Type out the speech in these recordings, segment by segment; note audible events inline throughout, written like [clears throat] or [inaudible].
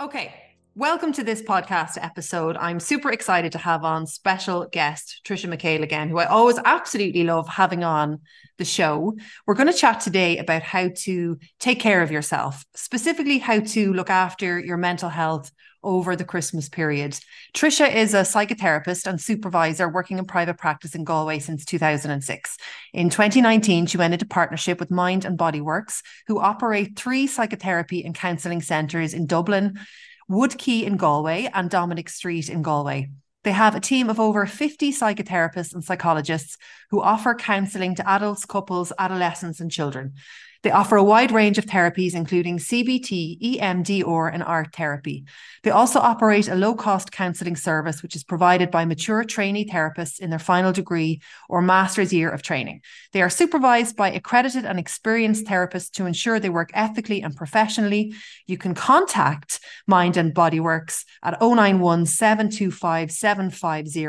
Okay, welcome to this podcast episode. I'm super excited to have on special guest Trisha MacHale again, who I always absolutely love having on the show. We're going to chat today about how to take care of yourself, specifically how to look after your mental health over the Christmas period. Trisha is a psychotherapist and supervisor working in private practice in Galway since 2006. In 2019, she went into partnership with Mind and Body Works, who operate three psychotherapy and counselling centres in Dublin, Woodquay in Galway, and Dominic Street in Galway. They have a team of over 50 psychotherapists and psychologists who offer counselling to adults, couples, adolescents, and children. They offer a wide range of therapies, including CBT, EMDR, and art therapy. They also operate a low cost counselling service, which is provided by mature trainee therapists in their final degree or master's year of training. They are supervised by accredited and experienced therapists to ensure they work ethically and professionally. You can contact Mind and Body Works at 091 725 750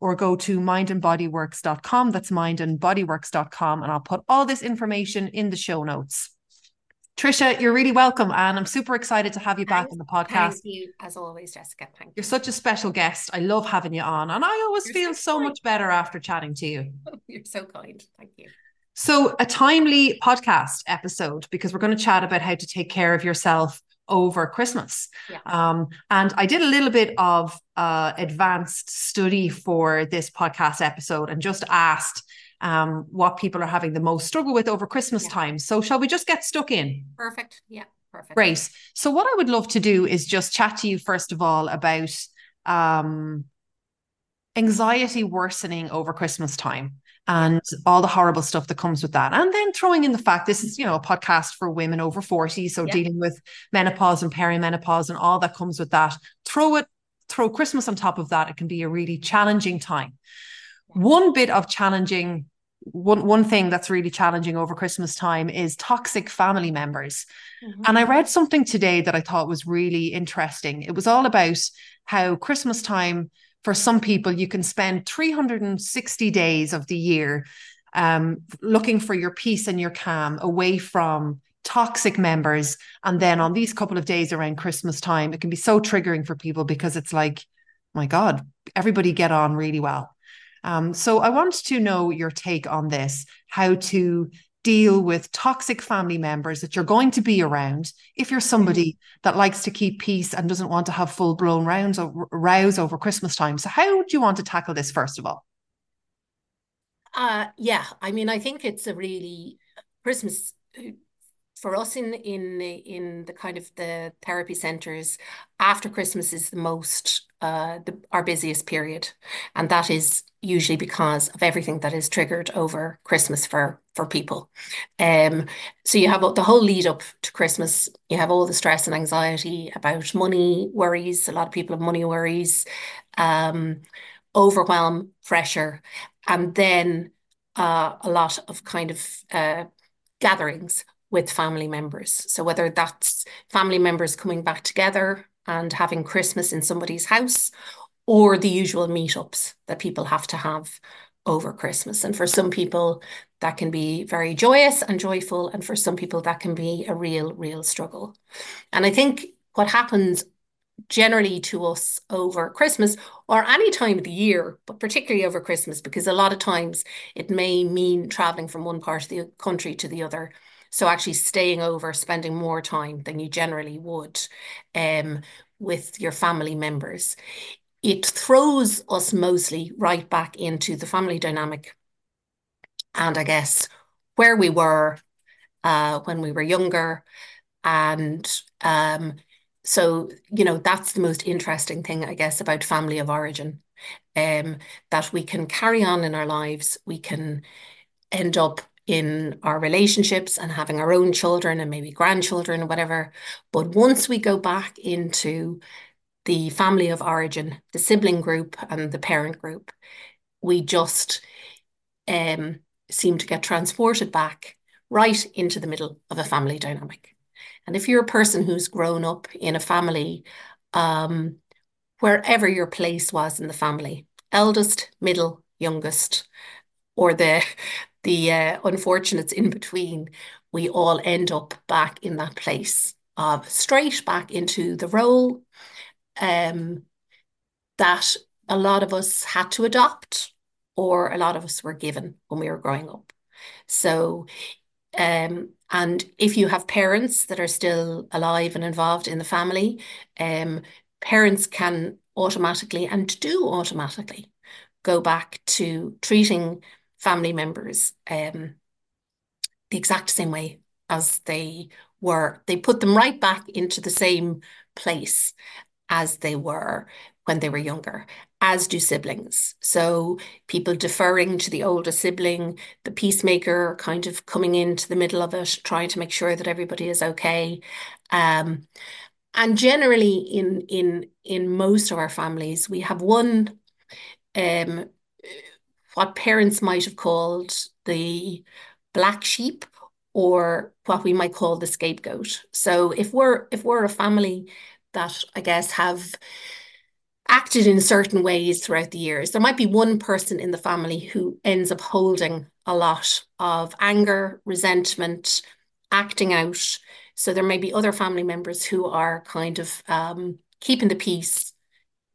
or go to mindandbodyworks.com. That's mindandbodyworks.com. And I'll put all this information in the show show notes. Trisha, you're really welcome, and I'm super excited to have you back on the podcast. Thank you, as always, Jessica. Thank you. You're such a special guest. I love having you on, and I always you're feel so, so much better after chatting to you. [laughs] you're so kind. Thank you. So, a timely podcast episode because we're going to chat about how to take care of yourself over Christmas. Yeah. Um, and I did a little bit of uh, advanced study for this podcast episode and just asked um, what people are having the most struggle with over Christmas yeah. time. So, shall we just get stuck in? Perfect. Yeah, perfect. Great. So, what I would love to do is just chat to you first of all about um, anxiety worsening over Christmas time and all the horrible stuff that comes with that. And then throwing in the fact this is, you know, a podcast for women over 40. So, yeah. dealing with menopause and perimenopause and all that comes with that. Throw it, throw Christmas on top of that. It can be a really challenging time. One bit of challenging one one thing that's really challenging over Christmas time is toxic family members. Mm-hmm. And I read something today that I thought was really interesting. It was all about how Christmas time for some people you can spend 360 days of the year um, looking for your peace and your calm away from toxic members and then on these couple of days around Christmas time it can be so triggering for people because it's like my god everybody get on really well um, so I want to know your take on this how to deal with toxic family members that you're going to be around if you're somebody mm-hmm. that likes to keep peace and doesn't want to have full blown rounds or rows over Christmas time. So, how do you want to tackle this first of all? Uh, yeah, I mean, I think it's a really Christmas for us in in the in the kind of the therapy centers after christmas is the most uh the, our busiest period. And that is usually because of everything that is triggered over christmas for for people. Um so you have the whole lead up to christmas you have all the stress and anxiety about money worries. A lot of people have money worries um overwhelm pressure and then uh, a lot of kind of uh, gatherings with family members. So whether that's family members coming back together and having Christmas in somebody's house or the usual meetups that people have to have over Christmas. And for some people, that can be very joyous and joyful. And for some people, that can be a real, real struggle. And I think what happens generally to us over Christmas or any time of the year, but particularly over Christmas, because a lot of times it may mean traveling from one part of the country to the other so actually staying over, spending more time than you generally would um, with your family members. It throws us mostly right back into the family dynamic. And I guess where we were uh, when we were younger. And um, so, you know, that's the most interesting thing, I guess, about family of origin. Um, that we can carry on in our lives, we can end up in our relationships and having our own children and maybe grandchildren or whatever. But once we go back into the family of origin, the sibling group and the parent group, we just um, seem to get transported back right into the middle of a family dynamic. And if you're a person who's grown up in a family, um, wherever your place was in the family, eldest, middle, youngest, or the the uh, unfortunates in between, we all end up back in that place of straight back into the role um, that a lot of us had to adopt or a lot of us were given when we were growing up. So, um, and if you have parents that are still alive and involved in the family, um, parents can automatically and do automatically go back to treating family members um, the exact same way as they were. They put them right back into the same place as they were when they were younger, as do siblings. So people deferring to the older sibling, the peacemaker kind of coming into the middle of it, trying to make sure that everybody is okay. Um, and generally in in in most of our families, we have one um, what parents might have called the black sheep or what we might call the scapegoat. So if we're if we're a family that I guess have acted in certain ways throughout the years, there might be one person in the family who ends up holding a lot of anger, resentment, acting out. So there may be other family members who are kind of um, keeping the peace.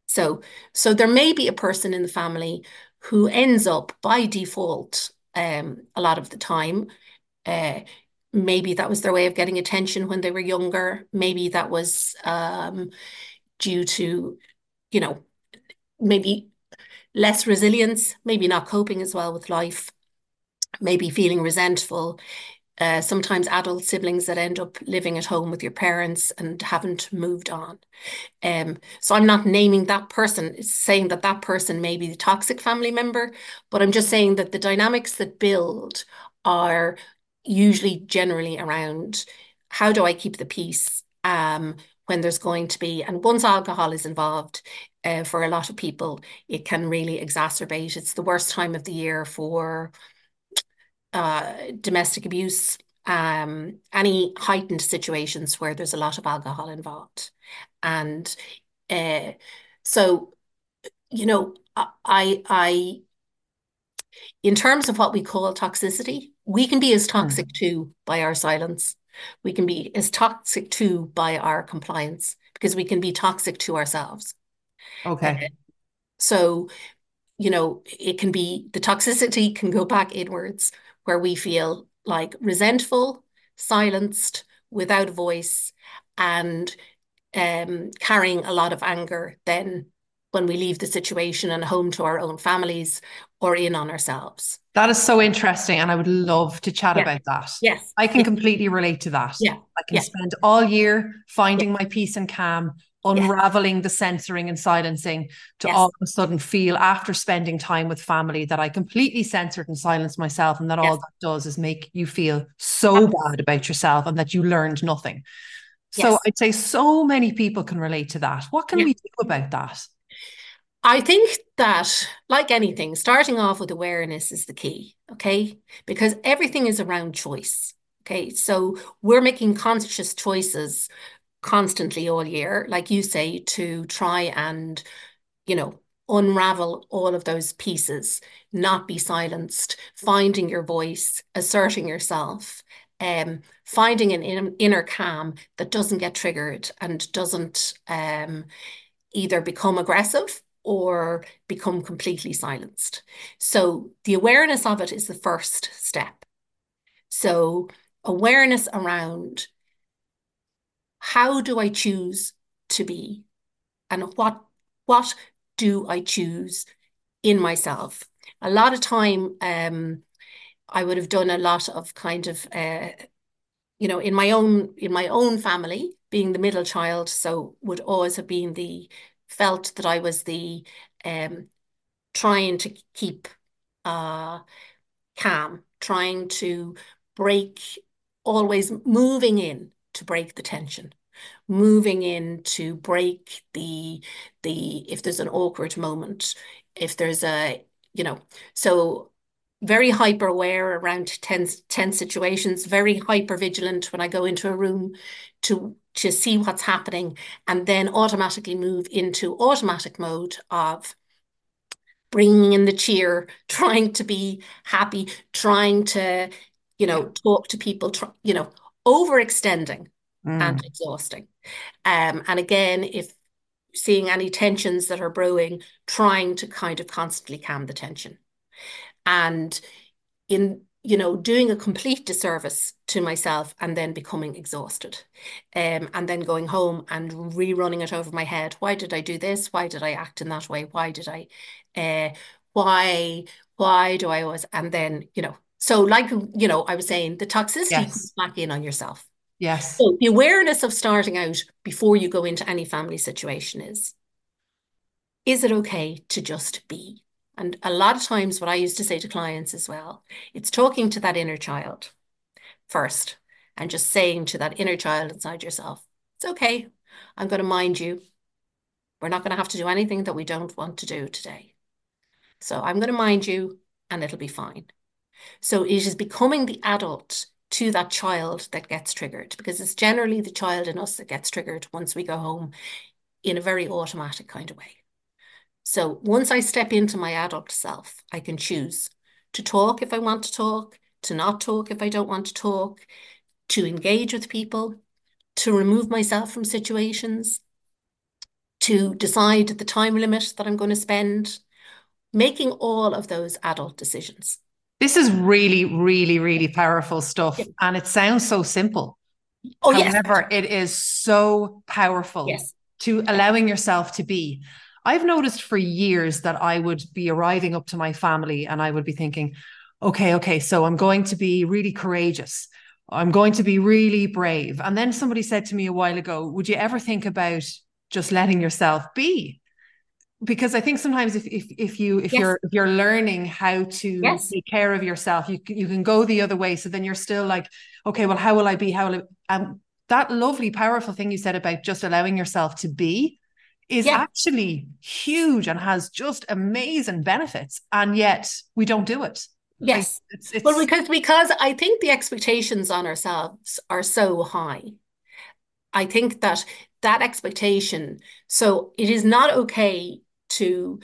So so there may be a person in the family who ends up by default um, a lot of the time. Uh, maybe that was their way of getting attention when they were younger. Maybe that was um, due to, you know, maybe less resilience, maybe not coping as well with life, maybe feeling resentful. Uh, sometimes adult siblings that end up living at home with your parents and haven't moved on. Um, so I'm not naming that person, it's saying that that person may be the toxic family member, but I'm just saying that the dynamics that build are usually generally around how do I keep the peace um, when there's going to be, and once alcohol is involved, uh, for a lot of people, it can really exacerbate. It's the worst time of the year for uh, domestic abuse, um, any heightened situations where there's a lot of alcohol involved. And uh, so, you know, I, I, in terms of what we call toxicity, we can be as toxic mm. too by our silence. We can be as toxic too by our compliance because we can be toxic to ourselves. Okay. Uh, so, you know, it can be the toxicity can go back inwards where we feel like resentful, silenced, without a voice, and um, carrying a lot of anger then when we leave the situation and home to our own families or in on ourselves. That is so interesting. And I would love to chat yeah. about that. Yes. I can completely relate to that. Yeah. I can spend all year finding my peace and calm, unraveling the censoring and silencing to yes. all of a sudden feel after spending time with family that I completely censored and silenced myself. And that yes. all that does is make you feel so bad about yourself and that you learned nothing. So I'd say so many people can relate to that. What can we do about that? I think that, like anything, starting off with awareness is the key, okay? Because everything is around choice, okay? So we're making conscious choices constantly all year, like you say, to try and, you know, unravel all of those pieces, not be silenced, finding your voice, asserting yourself, um, finding an in, inner calm that doesn't get triggered and doesn't um, either become aggressive or become completely silenced. So the awareness of it is the first step. So awareness around how do I choose to be and what what do I choose in myself? A lot of time um, I would have done a lot of kind of uh, you know in my own in my own family being the middle child so would always have been the felt that I was the um, trying to keep uh, calm, trying to break, always moving in to break the tension, moving in to break the the if there's an awkward moment, if there's a you know, so very hyper aware around tense tense situations, very hyper vigilant when I go into a room to to see what's happening and then automatically move into automatic mode of bringing in the cheer, [laughs] trying to be happy, trying to, you know, talk to people, try, you know, overextending mm. and exhausting. Um, and again, if seeing any tensions that are brewing, trying to kind of constantly calm the tension. And in you know, doing a complete disservice to myself and then becoming exhausted. Um, and then going home and rerunning it over my head. Why did I do this? Why did I act in that way? Why did I, uh, why, why do I always, and then, you know, so like, you know, I was saying the toxicity yes. comes back in on yourself. Yes. So the awareness of starting out before you go into any family situation is, is it okay to just be? And a lot of times, what I used to say to clients as well, it's talking to that inner child first and just saying to that inner child inside yourself, it's okay. I'm going to mind you. We're not going to have to do anything that we don't want to do today. So I'm going to mind you and it'll be fine. So it is becoming the adult to that child that gets triggered because it's generally the child in us that gets triggered once we go home in a very automatic kind of way. So once I step into my adult self, I can choose to talk if I want to talk, to not talk if I don't want to talk, to engage with people, to remove myself from situations, to decide the time limit that I'm going to spend, making all of those adult decisions. This is um, really, really, really powerful stuff. Yeah. And it sounds so simple. Oh, However, yes. it is so powerful yes. to allowing yourself to be. I've noticed for years that I would be arriving up to my family and I would be thinking, okay, okay, so I'm going to be really courageous. I'm going to be really brave. And then somebody said to me a while ago, would you ever think about just letting yourself be? Because I think sometimes if if if you if yes. you're if you're learning how to yes. take care of yourself, you you can go the other way. So then you're still like, okay, well, how will I be? How will I? Um, that lovely, powerful thing you said about just allowing yourself to be is yeah. actually huge and has just amazing benefits and yet we don't do it yes it's, it's, well because because i think the expectations on ourselves are so high i think that that expectation so it is not okay to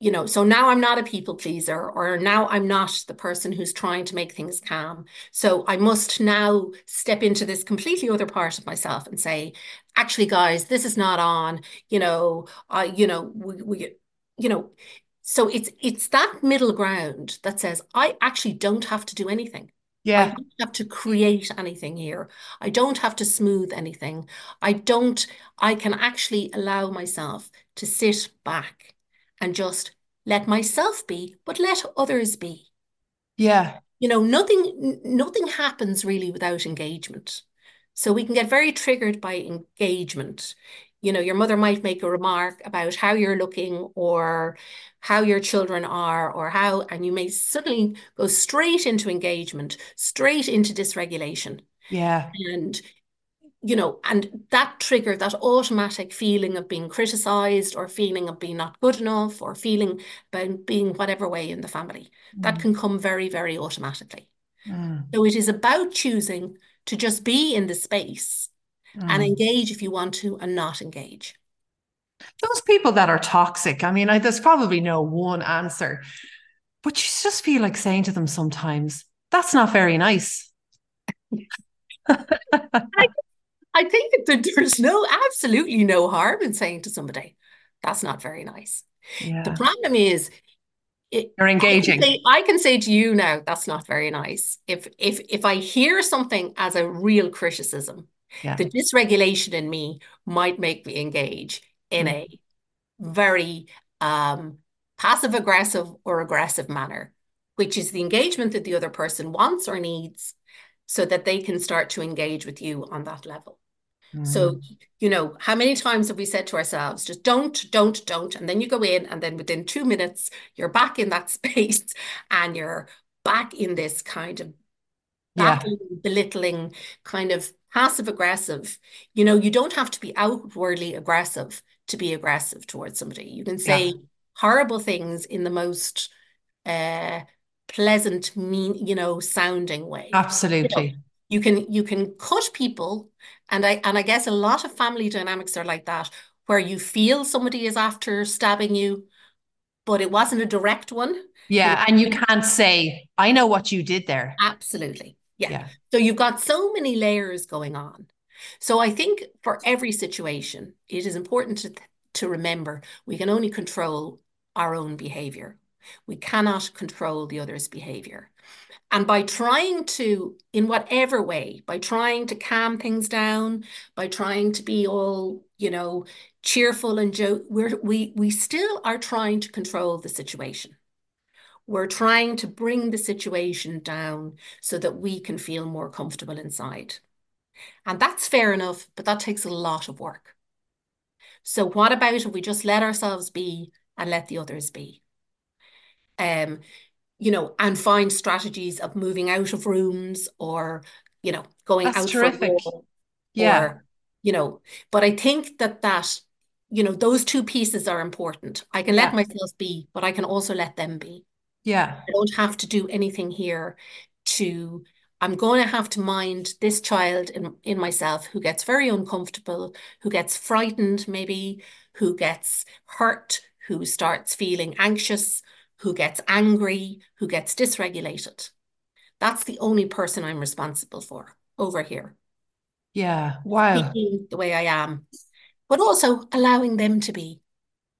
you know, so now I'm not a people pleaser, or now I'm not the person who's trying to make things calm. So I must now step into this completely other part of myself and say, actually, guys, this is not on. You know, I, you know, we, we, you know, so it's it's that middle ground that says I actually don't have to do anything. Yeah. I don't have to create anything here. I don't have to smooth anything. I don't, I can actually allow myself to sit back and just let myself be, but let others be. Yeah. You know, nothing nothing happens really without engagement. So we can get very triggered by engagement. You know, your mother might make a remark about how you're looking or how your children are or how, and you may suddenly go straight into engagement, straight into dysregulation. Yeah. And you know, and that trigger, that automatic feeling of being criticized or feeling of being not good enough or feeling about being whatever way in the family, mm. that can come very, very automatically. Mm. So it is about choosing to just be in the space mm. and engage if you want to and not engage. Those people that are toxic, I mean, I, there's probably no one answer, but you just feel like saying to them sometimes, that's not very nice. I I think that there's no absolutely no harm in saying to somebody, that's not very nice. Yeah. The problem is it, you're engaging. I can, say, I can, say, to you now, that's not very nice. If if if I hear something as a real criticism, yeah. the dysregulation in me might make me engage in mm. a very um, passive aggressive or aggressive manner, which is the engagement that the other person wants or needs so that they can start to engage with you on that level. Mm. So, you know, how many times have we said to ourselves, just don't, don't, don't. And then you go in, and then within two minutes, you're back in that [laughs] space and you're back in this kind of yeah. belittling, kind of passive aggressive. You know, you don't have to be outwardly aggressive to be aggressive towards somebody. You can say yeah. horrible things in the most uh, pleasant, mean, you know, sounding way. Absolutely. You, know, you can you can cut people, and I and I guess a lot of family dynamics are like that, where you feel somebody is after stabbing you, but it wasn't a direct one. Yeah, and you can't say, "I know what you did there." Absolutely. Yeah. yeah. So you've got so many layers going on. So I think for every situation, it is important to, to remember we can only control our own behavior. We cannot control the other's behavior. And by trying to, in whatever way, by trying to calm things down, by trying to be all, you know, cheerful and joke, we're, we we still are trying to control the situation. We're trying to bring the situation down so that we can feel more comfortable inside. And that's fair enough, but that takes a lot of work. So what about if we just let ourselves be and let the others be? Um, you know, and find strategies of moving out of rooms or, you know, going That's out terrific. for yeah. Or, you know, but I think that that, you know, those two pieces are important. I can let yeah. myself be, but I can also let them be. Yeah. I don't have to do anything here to I'm going to have to mind this child in, in myself who gets very uncomfortable, who gets frightened, maybe, who gets hurt, who starts feeling anxious, who gets angry, who gets dysregulated. That's the only person I'm responsible for over here. Yeah. Wow. Being the way I am, but also allowing them to be.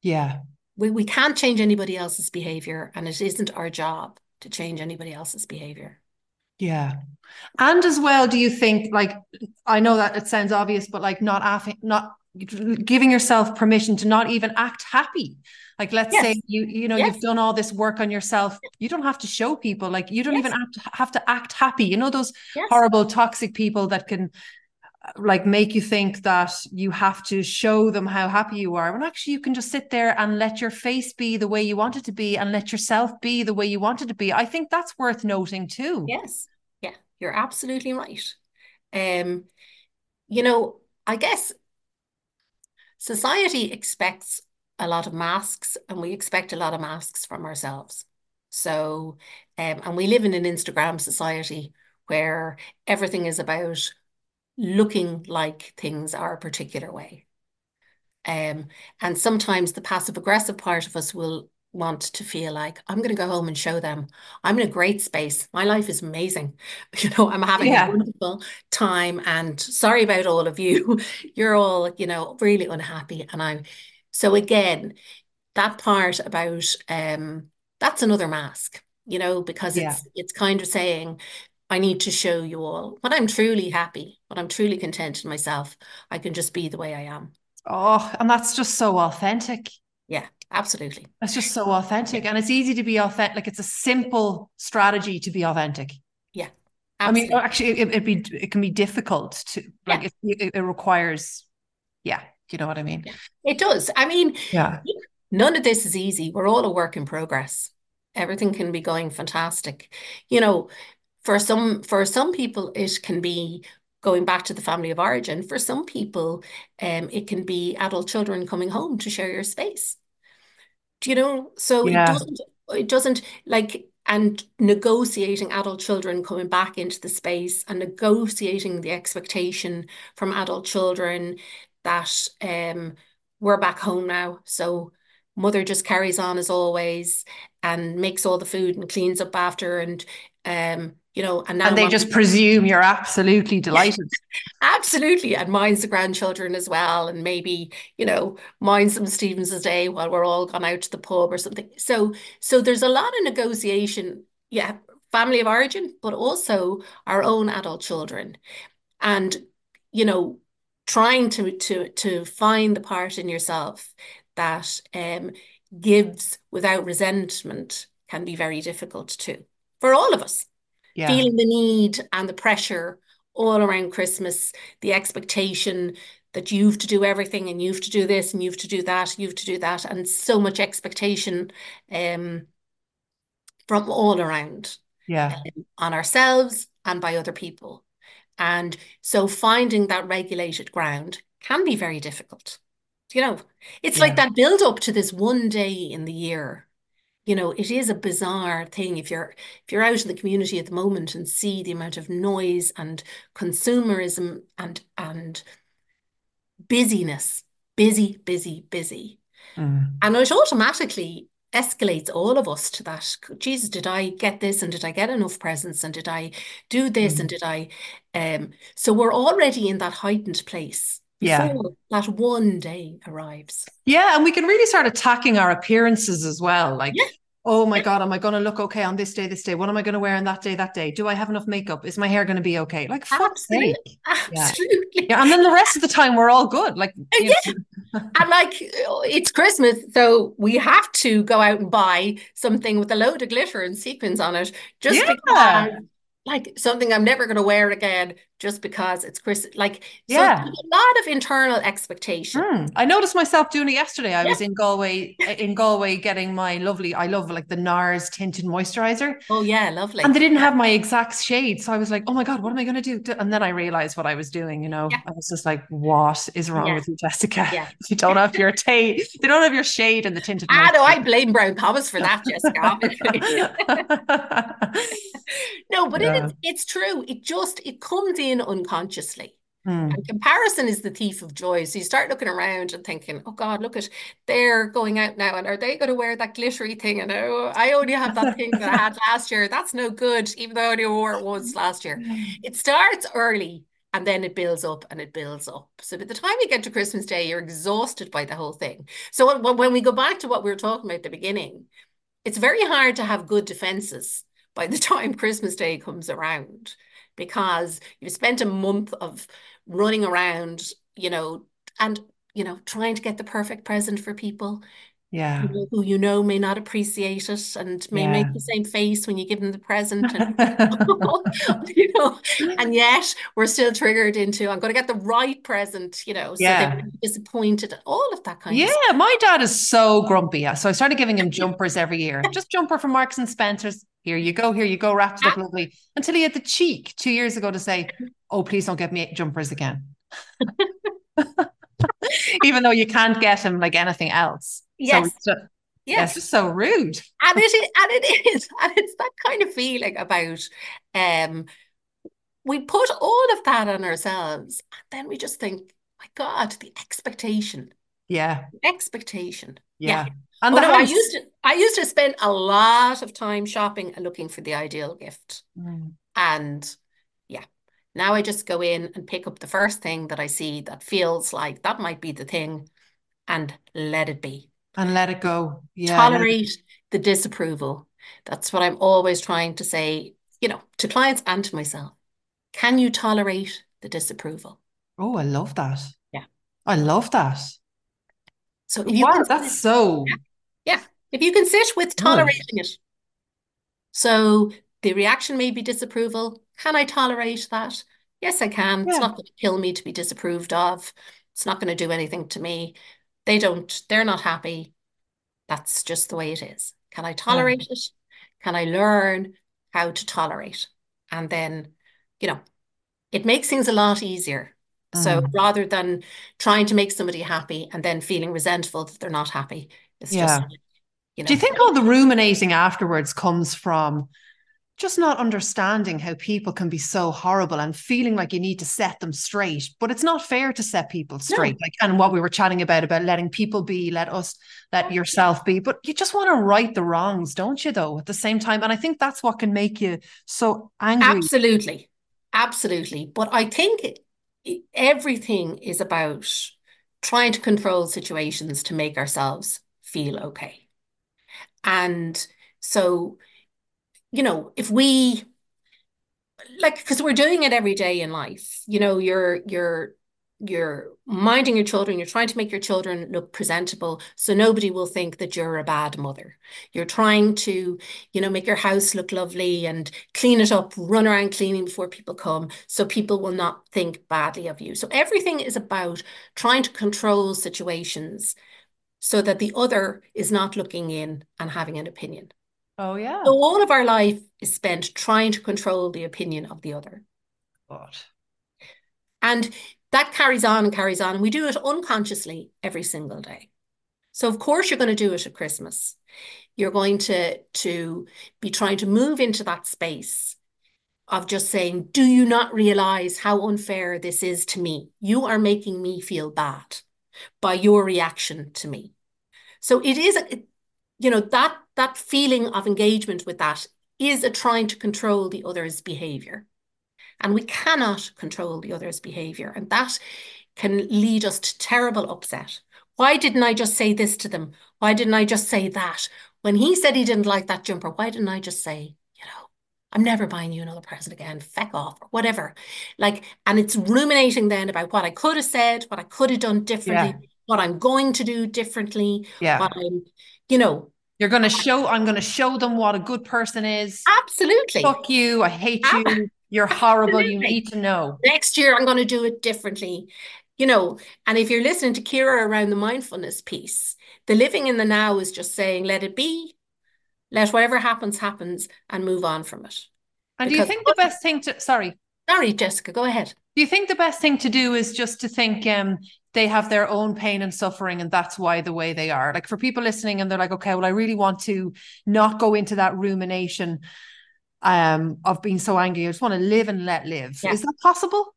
Yeah. We, we can't change anybody else's behavior, and it isn't our job to change anybody else's behavior. Yeah. And as well, do you think like I know that it sounds obvious, but like not affing, not giving yourself permission to not even act happy like let's yes. say you you know yes. you've done all this work on yourself you don't have to show people like you don't yes. even have to have to act happy you know those horrible toxic people that can like make you think that you have to show them how happy you are when actually you can just sit there and let your face be the way you want it to be and let yourself be the way you want it to be. I think that's worth noting too. Yes. Yeah you're absolutely right. Um you know i guess society expects a lot of masks and we expect a lot of masks from ourselves. So, um, and we live in an Instagram society where everything is about looking like things are a particular way. Um, and sometimes the passive aggressive part of us will want to feel like I'm going to go home and show them I'm in a great space. My life is amazing. [laughs] You know, I'm having yeah. a wonderful time. And sorry about all of you. [laughs] You're all, you know, really unhappy. And I'm so again, that part about um, that's another mask, you know, because yeah. it's it's kind of saying, I need to show you all when I'm truly happy, when I'm truly content in myself, I can just be the way I am. Oh, and that's just so authentic. Yeah, absolutely. It's just so authentic. And it's easy to be authentic. Like it's a simple strategy to be authentic. Yeah. Absolutely. I mean, actually, it, it be it can be difficult to like yeah. it, it requires, yeah, do you know what I mean? It does. I mean, yeah. None of this is easy. We're all a work in progress. Everything can be going fantastic. You know, for some for some people it can be going back to the family of origin. For some people, um, it can be adult children coming home to share your space. Do you know? So yeah. it doesn't it doesn't like and negotiating adult children coming back into the space and negotiating the expectation from adult children that um, we're back home now. So mother just carries on as always and makes all the food and cleans up after and um you know and now and they just presume you're absolutely [laughs] delighted. absolutely and minds the grandchildren as well and maybe you know minds some Stephen's day while we're all gone out to the pub or something. So so there's a lot of negotiation yeah family of origin but also our own adult children. And you know trying to to to find the part in yourself that um, gives without resentment can be very difficult too for all of us. Yeah. Feeling the need and the pressure all around Christmas, the expectation that you've to do everything and you've to do this and you've to do that, you've to do that, and so much expectation um, from all around. Yeah. Um, on ourselves and by other people. And so finding that regulated ground can be very difficult. You know, it's yeah. like that build up to this one day in the year. You know, it is a bizarre thing if you're if you're out in the community at the moment and see the amount of noise and consumerism and and busyness, busy, busy, busy. Mm. And it automatically escalates all of us to that. Jesus, did I get this and did I get enough presents and did I do this Mm. and did I um so we're already in that heightened place Yeah. before that one day arrives. Yeah, and we can really start attacking our appearances as well. Like, Yeah. oh my God, am I going to look okay on this day, this day? What am I going to wear on that day, that day? Do I have enough makeup? Is my hair going to be okay? Like, fuck's Absolutely. sake. Absolutely. Yeah, and then the rest of the time we're all good. Like, [laughs] know, And like it's Christmas, so we have to go out and buy something with a load of glitter and sequins on it, just Yeah. because, like something I'm never going to wear again, just because it's Christmas. Like, Yeah. there's a lot of internal expectation. Mm. I noticed myself doing it yesterday. I Yeah. was in Galway, in Galway, getting my lovely. I love like the NARS tinted moisturizer, Oh yeah, lovely. and they didn't have my exact shade. So I was like, "Oh my god, what am I going to do?" And then I realized what I was doing. You know, Yeah. I was just like, "What is wrong Yeah. with you, Jessica? Yeah. [laughs] You don't have your ta- They don't have your shade in the tinted." Ah, no, I blame Brown Thomas for that, Jessica. [laughs] [laughs] No, but Yeah. It's it's true. It just it comes in unconsciously. Hmm. And comparison is the thief of joy. So you start looking around and thinking, oh God, look at they're going out now and are they going to wear that glittery thing? And oh, I only have that thing that I had [laughs] last year. That's no good, even though I only wore it once last year. It starts early and then it builds up and it builds up. So by the time you get to Christmas Day, you're exhausted by the whole thing. So when we go back to what we were talking about at the beginning, it's very hard to have good defenses by the time Christmas Day comes around because you've spent a month of running around, you know, and you know, trying to get the perfect present for people Yeah. who, who you know may not appreciate it and may make the same face when you give them the present and [laughs] [laughs] you know, and yet we're still triggered into I'm going to get the right present, you know, so Yeah. be disappointed, all of that kind of Yeah, my dad is so grumpy. Uh, so I started giving him [laughs] jumpers every year. Just jumper from Marks and Spencer's. Here you go, here you go, wrapped it up ah. lovely. Until he had the cheek two years ago to say, Oh, please don't get me jumpers again. Even though you can't get him like anything else. Yes. So it's just, yeah, it's Yes. just so rude. And it is, and it is, [laughs] and it's that kind of feeling about um we put all of that on ourselves, and then we just think, my God, the expectation, Yeah. the expectation. Yeah. Yeah. And Oh no, I used to I used to spend a lot of time shopping and looking for the ideal gift. Mm. And yeah, now I just go in and pick up the first thing that I see that feels like that might be the thing and let it be. And let it go. Yeah. let it- tolerate the disapproval. That's what I'm always trying to say, you know, to clients and to myself. Can you tolerate the disapproval? Oh, I love that. Yeah. I love that. So if you Wow, can that's so yeah, if you can sit with tolerating it. So the reaction may be disapproval. Can I tolerate that? Yes, I can. It's not going to kill me to be disapproved of. It's not going to do anything to me. They don't, they're not happy. That's just the way it is. Can I tolerate it? Can I learn how to tolerate? And then, you know, it makes things a lot easier. So Mm. rather than trying to make somebody happy and then feeling resentful that they're not happy, it's Yeah. just, you Do you think all the ruminating afterwards comes from just not understanding how people can be so horrible and feeling like you need to set them straight? But it's not fair to set people straight. Like, and what we were chatting about about letting people be, let us, let oh, yourself be. But you just want to right the wrongs, don't you? Though at the same time, and I think that's what can make you so angry. Absolutely. Absolutely. But I think it- everything is about trying to control situations to make ourselves feel okay. And so, you know, if we like, because we're doing it every day in life, you know, you're you're you're minding your children, you're trying to make your children look presentable so nobody will think that you're a bad mother. You're trying to, you know, make your house look lovely and clean it up, run around cleaning before people come so people will not think badly of you. So everything is about trying to control situations so that the other is not looking in and having an opinion. Oh yeah. So all of our life is spent trying to control the opinion of the other. God. And that carries on and carries on. And we do it unconsciously every single day. So of course you're going to do it at Christmas. You're going to, to be trying to move into that space of just saying, do you not realize how unfair this is to me? You are making me feel bad by your reaction to me. So it is, you know, that that feeling of engagement with that is a trying to control the other's behavior. And we cannot control the other's behavior. And that can lead us to terrible upset. Why didn't I just say this to them? Why didn't I just say that? When he said he didn't like that jumper, why didn't I just say, you know, I'm never buying you another present again, feck off, or whatever. Like, and it's ruminating then about what I could have said, what I could have done differently, yeah. what I'm going to do differently, yeah. what I'm, you know, you're going to show, I'm going to show them what a good person is. Absolutely. Fuck you. I hate you. You're horrible. Absolutely. You need to know. Next year, I'm going to do it differently. You know, and if you're listening to Kira around the mindfulness piece, the living in the now is just saying, let it be, let whatever happens, happens, and move on from it. And because do you think the best thing to, sorry. Sorry, Jessica, go ahead. Do you think the best thing to do is just to think um, they have their own pain and suffering, and that's why the way they are? Like for people listening, and they're like, okay, well, I really want to not go into that rumination um, of being so angry. I just want to live and let live. Yeah. Is that possible?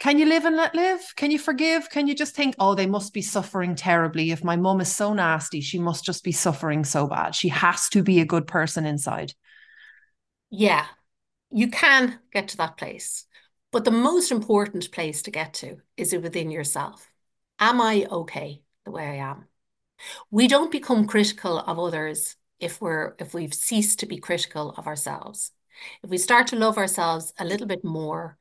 Can you live and let live? Can you forgive? Can you just think, oh, they must be suffering terribly. If my mum is so nasty, she must just be suffering so bad. She has to be a good person inside. Yeah, you can get to that place. But the most important place to get to is within yourself. Am I okay the way I am? We don't become critical of others if we're if we've ceased to be critical of ourselves. If we start to love ourselves a little bit more,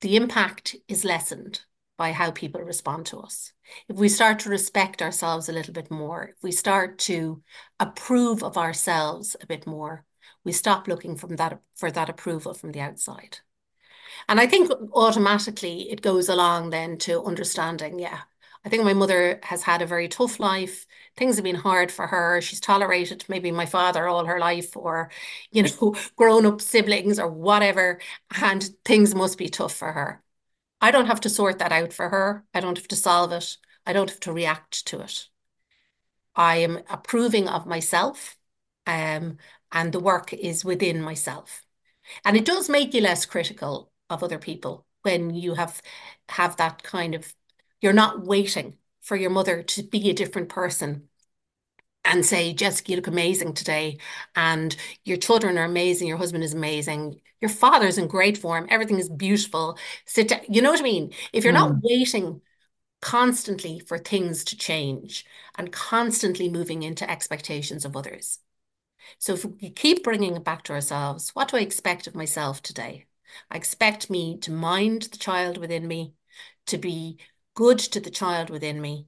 the impact is lessened by how people respond to us. If we start to respect ourselves a little bit more, if we start to approve of ourselves a bit more, we stop looking from that for that approval from the outside. And I think automatically it goes along then to understanding, yeah, I think my mother has had a very tough life. Things have been hard for her. She's tolerated maybe my father all her life, or, you know, [laughs] grown up siblings or whatever, and things must be tough for her. I don't have to sort that out for her. I don't have to solve it. I don't have to react to it. I am approving of myself, um, and the work is within myself. And it does make you less critical of other people when you have have that kind of you're not waiting for your mother to be a different person and say, Jessica, you look amazing today. And your children are amazing. Your husband is amazing. Your father's in great form. Everything is beautiful. Sit down. You know what I mean? If you're mm. not waiting constantly for things to change and constantly moving into expectations of others. So if we keep bringing it back to ourselves, what do I expect of myself today? I expect me to mind the child within me, to be good to the child within me,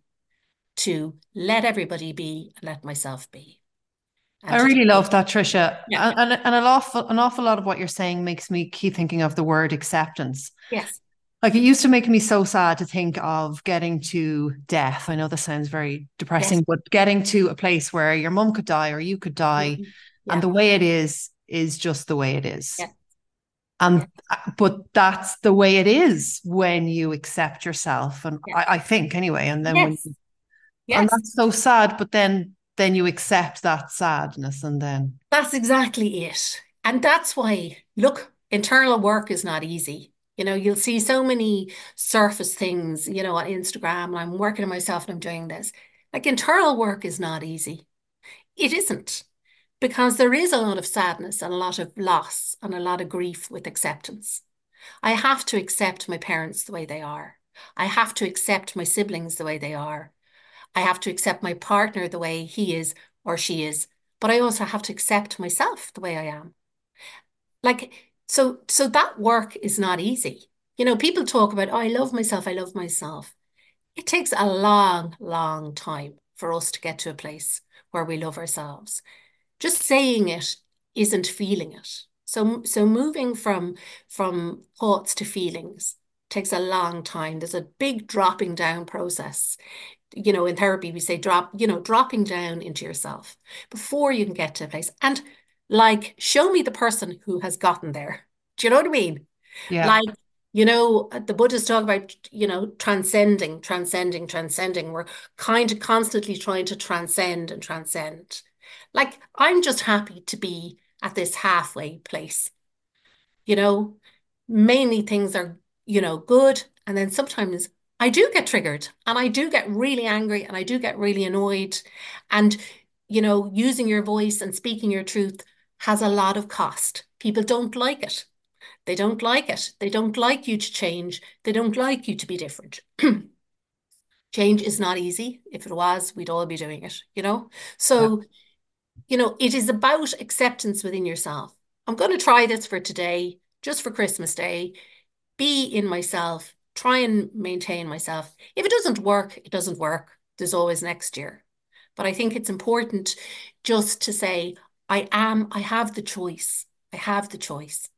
to let everybody be and let myself be. And I really love that, Trisha. Yeah. And, and, an awful an awful lot of what you're saying makes me keep thinking of the word acceptance. Yes. Like it used to make me so sad to think of getting to death. I know this sounds very depressing, yes. but getting to a place where your mum could die or you could die. Mm-hmm. Yeah. And the way it is is just the way it is. Yeah. Um, and uh, but that's the way it is when you accept yourself. And I, I, think anyway. And then yes. when you, yes. and that's so sad, but then then you accept that sadness and then that's exactly it. And that's why look, internal work is not easy. You know, you'll see so many surface things, you know, on Instagram, I'm working on myself and I'm doing this. Like internal work is not easy. It isn't because there is a lot of sadness and a lot of loss and a lot of grief with acceptance. I have to accept my parents the way they are. I have to accept my siblings the way they are. I have to accept my partner the way he is or she is. But I also have to accept myself the way I am. Like, so, so that work is not easy. You know, people talk about, oh, I love myself, I love myself. It takes a long, long time for us to get to a place where we love ourselves just saying it isn't feeling it. So, so moving from from thoughts to feelings takes a long time. There's a big dropping down process. You know, in therapy, we say drop, you know, dropping down into yourself before you can get to a place. And like, show me the person who has gotten there. Do you know what I mean? Yeah. Like, you know, uh, the Buddhists talk about, you know, transcending, transcending, transcending. We're kind of constantly trying to transcend and transcend. Like, I'm just happy to be at this halfway place. You know, mainly things are, you know, good. And then sometimes I do get triggered and I do get really angry and I do get really annoyed. And you know, using your voice and speaking your truth has a lot of cost. People don't like it. They don't like it. They don't like you to change. They don't like you to be different. [clears throat] change is not easy. If it was, we'd all be doing it, you know? So, yeah. You know, it is about acceptance within yourself. I'm going to try this for today, just for Christmas Day, be in myself, try and maintain myself. If it doesn't work, it doesn't work. There's always next year. But I think it's important just to say, I am, I have the choice. I have the choice.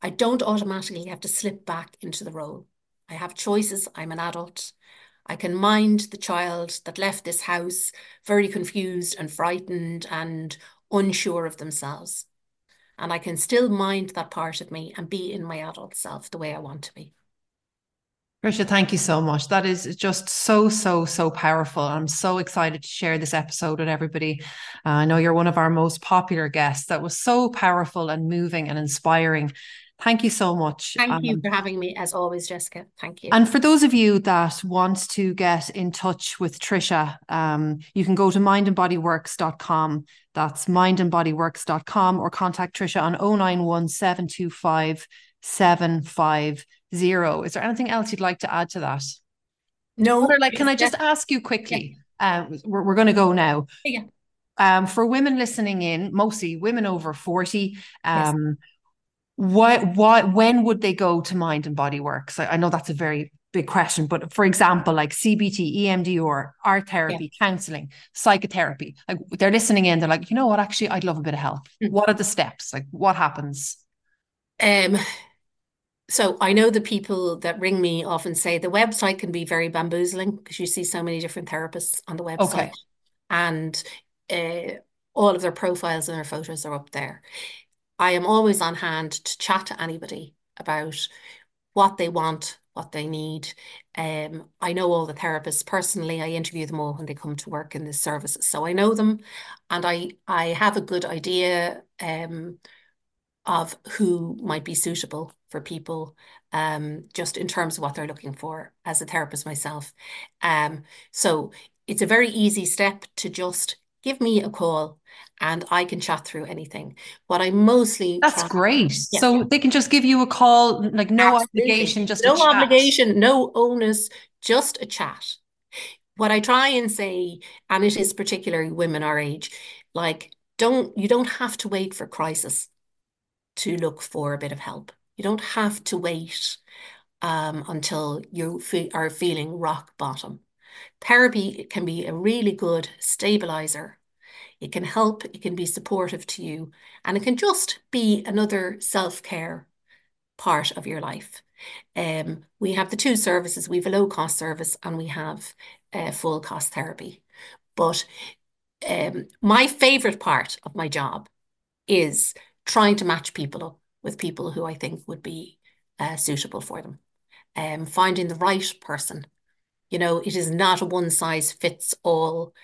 I don't automatically have to slip back into the role. I have choices. I'm an adult. I can mind the child that left this house very confused and frightened and unsure of themselves. And I can still mind that part of me and be in my adult self the way I want to be. Trisha, thank you so much. That is just so, so, so powerful. I'm so excited to share this episode with everybody. Uh, I know you're one of our most popular guests. That was so powerful and moving and inspiring. Thank you so much. Thank um, you for having me, as always, Jessica. Thank you. And for those of you that want to get in touch with Trisha, um, you can go to mindandbodyworks.com. That's mindandbodyworks.com or contact Trisha on 091 725 Is there anything else you'd like to add to that? No. Or like, can I just ask you quickly? Yeah. Um, we're, we're going to go now. Yeah. Um, for women listening in, mostly women over 40, um, yes what what when would they go to mind and body works? I, I, know that's a very big question but for example like cbt emdr art therapy yeah. counseling psychotherapy like they're listening in they're like you know what? Actually i'd love a bit of help. Mm-hmm. what are the steps? Like what happens? Um so i know the people that ring me often say the website can be very bamboozling because you see so many different therapists on the website. Okay. and uh, all of their profiles and their photos are up there I am always on hand to chat to anybody about what they want, what they need. Um, I know all the therapists personally. I interview them all when they come to work in the services, so I know them, and I I have a good idea um, of who might be suitable for people, um, just in terms of what they're looking for as a therapist myself. Um, so it's a very easy step to just give me a call and I can chat through anything. What I mostly That's great. Yeah. So they can just give you a call, like no Absolutely. obligation, just no obligation, no onus, just a chat. What I try and say, and it is particularly women our age, like don't you don't have to wait for crisis to look for a bit of help. You don't have to wait um, until you fe- are feeling rock bottom. Therapy can be a really good stabilizer. It can help, it can be supportive to you, and it can just be another self care part of your life. Um, we have the two services we have a low cost service and we have uh, full cost therapy. But um, my favorite part of my job is trying to match people up with people who I think would be uh, suitable for them. Um, finding the right person you know, it is not a one size fits all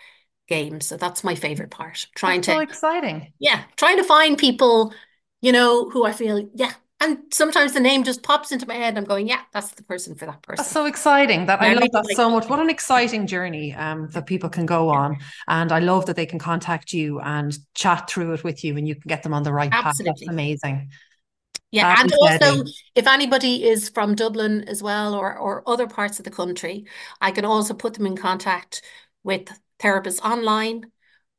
game. So that's my favorite part. Trying that's to so exciting. Yeah, trying to find people, you know, who I feel, yeah. And sometimes the name just pops into my head. I'm going, yeah, that's the person for that person. That's so exciting. That I love that like, so much. What an exciting journey um, that people can go on. And I love that they can contact you and chat through it with you and you can get them on the right Absolutely. path. That's amazing. Yeah, and also if anybody is from Dublin as well or or other parts of the country, I can also put them in contact with therapists online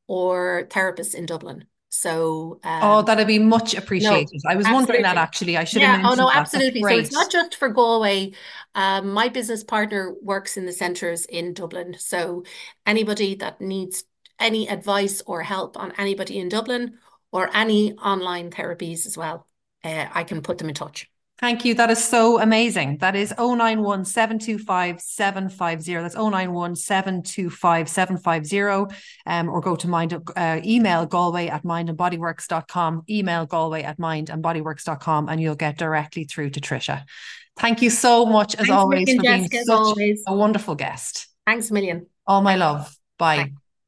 or therapists in Dublin. So um, oh, that'd be much appreciated. No, I was absolutely. wondering that actually. I should yeah, have. Oh no, absolutely. So it's not just for Galway. Um, my business partner works in the centres in Dublin. So anybody that needs any advice or help on anybody in Dublin or any online therapies as well uh, I can put them in touch. Thank you. That is so amazing. That is 091 725 750. That's 091 725 750. Um, or go to mind, uh, email Galway at mindandbodyworks.com, email Galway at mindandbodyworks.com, and you'll get directly through to Trisha. Thank you so much, as Thanks always, for being Jessica, such always. a wonderful guest. Thanks a million. All my love. Bye. Bye.